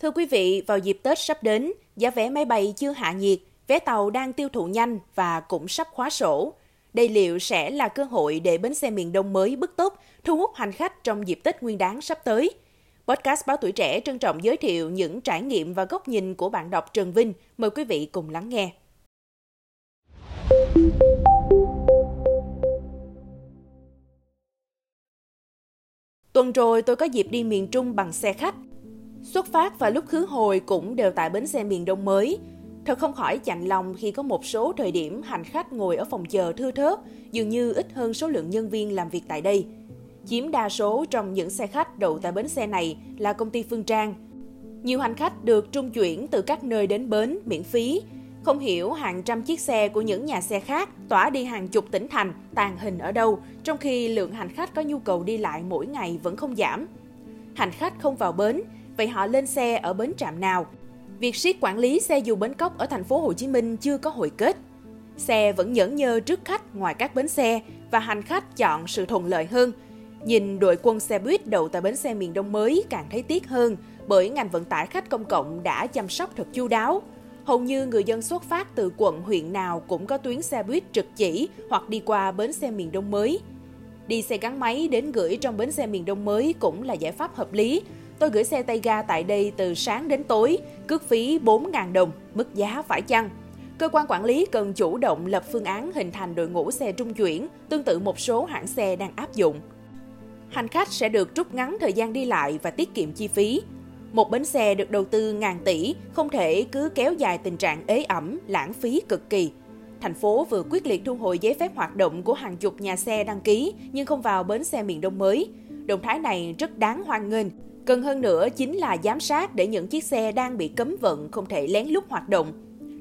Thưa quý vị, vào dịp Tết sắp đến, giá vé máy bay chưa hạ nhiệt, vé tàu đang tiêu thụ nhanh và cũng sắp khóa sổ. Đây liệu sẽ là cơ hội để bến xe miền Đông mới bứt tốc, thu hút hành khách trong dịp Tết Nguyên đán sắp tới? Podcast Báo Tuổi Trẻ trân trọng giới thiệu những trải nghiệm và góc nhìn của bạn đọc Trần Vinh. Mời quý vị cùng lắng nghe. Tuần rồi tôi có dịp đi miền Trung bằng xe khách. Xuất phát và lúc khứ hồi cũng đều tại bến xe miền Đông mới. Thật không khỏi chạnh lòng khi có một số thời điểm hành khách ngồi ở phòng chờ thưa thớt, dường như ít hơn số lượng nhân viên làm việc tại đây. Chiếm đa số trong những xe khách đậu tại bến xe này là công ty Phương Trang. Nhiều hành khách được trung chuyển từ các nơi đến bến miễn phí. Không hiểu hàng trăm chiếc xe của những nhà xe khác tỏa đi hàng chục tỉnh thành tàn hình ở đâu, trong khi lượng hành khách có nhu cầu đi lại mỗi ngày vẫn không giảm. Hành khách không vào bến, vậy họ lên xe ở bến trạm nào? Việc siết quản lý xe dù bến cóc ở thành phố Hồ Chí Minh chưa có hồi kết. Xe vẫn nhẫn nhơ trước khách ngoài các bến xe và hành khách chọn sự thuận lợi hơn. Nhìn đội quân xe buýt đậu tại bến xe miền Đông mới càng thấy tiếc hơn bởi ngành vận tải khách công cộng đã chăm sóc thật chu đáo. Hầu như người dân xuất phát từ quận, huyện nào cũng có tuyến xe buýt trực chỉ hoặc đi qua bến xe miền Đông mới. Đi xe gắn máy đến gửi trong bến xe miền Đông mới cũng là giải pháp hợp lý Tôi gửi xe tay ga tại đây từ sáng đến tối, cước phí 4.000 đồng, mức giá phải chăng? Cơ quan quản lý cần chủ động lập phương án hình thành đội ngũ xe trung chuyển, tương tự một số hãng xe đang áp dụng. Hành khách sẽ được rút ngắn thời gian đi lại và tiết kiệm chi phí. Một bến xe được đầu tư ngàn tỷ không thể cứ kéo dài tình trạng ế ẩm, lãng phí cực kỳ. Thành phố vừa quyết liệt thu hồi giấy phép hoạt động của hàng chục nhà xe đăng ký nhưng không vào bến xe miền Đông mới. Động thái này rất đáng hoan nghênh Cần hơn nữa chính là giám sát để những chiếc xe đang bị cấm vận không thể lén lút hoạt động.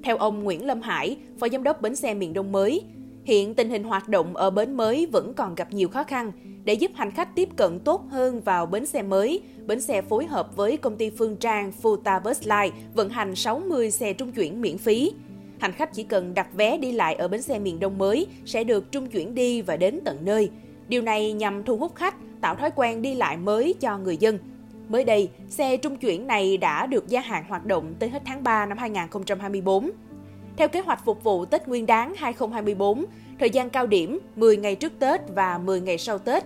Theo ông Nguyễn Lâm Hải, Phó Giám đốc Bến xe miền Đông mới, hiện tình hình hoạt động ở bến mới vẫn còn gặp nhiều khó khăn. Để giúp hành khách tiếp cận tốt hơn vào bến xe mới, bến xe phối hợp với công ty Phương Trang Futa Bus Line vận hành 60 xe trung chuyển miễn phí. Hành khách chỉ cần đặt vé đi lại ở bến xe miền Đông mới sẽ được trung chuyển đi và đến tận nơi. Điều này nhằm thu hút khách, tạo thói quen đi lại mới cho người dân. Mới đây, xe trung chuyển này đã được gia hạn hoạt động tới hết tháng 3 năm 2024. Theo kế hoạch phục vụ Tết Nguyên đán 2024, thời gian cao điểm 10 ngày trước Tết và 10 ngày sau Tết,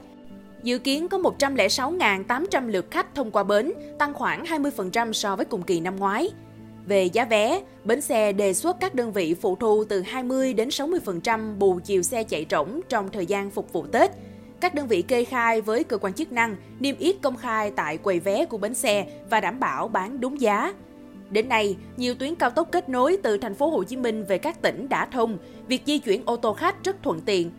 dự kiến có 106.800 lượt khách thông qua bến, tăng khoảng 20% so với cùng kỳ năm ngoái. Về giá vé, bến xe đề xuất các đơn vị phụ thu từ 20 đến 60% bù chiều xe chạy trống trong thời gian phục vụ Tết – các đơn vị kê khai với cơ quan chức năng, niêm yết công khai tại quầy vé của bến xe và đảm bảo bán đúng giá. Đến nay, nhiều tuyến cao tốc kết nối từ thành phố Hồ Chí Minh về các tỉnh đã thông, việc di chuyển ô tô khách rất thuận tiện.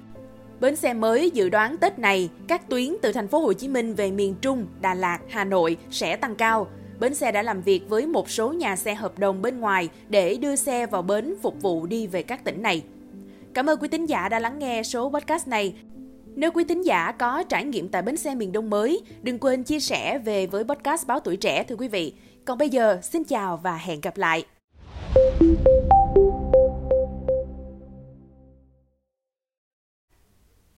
Bến xe mới dự đoán Tết này, các tuyến từ thành phố Hồ Chí Minh về miền Trung, Đà Lạt, Hà Nội sẽ tăng cao. Bến xe đã làm việc với một số nhà xe hợp đồng bên ngoài để đưa xe vào bến phục vụ đi về các tỉnh này. Cảm ơn quý tín giả đã lắng nghe số podcast này. Nếu quý thính giả có trải nghiệm tại bến xe miền Đông mới, đừng quên chia sẻ về với podcast Báo Tuổi Trẻ thưa quý vị. Còn bây giờ, xin chào và hẹn gặp lại.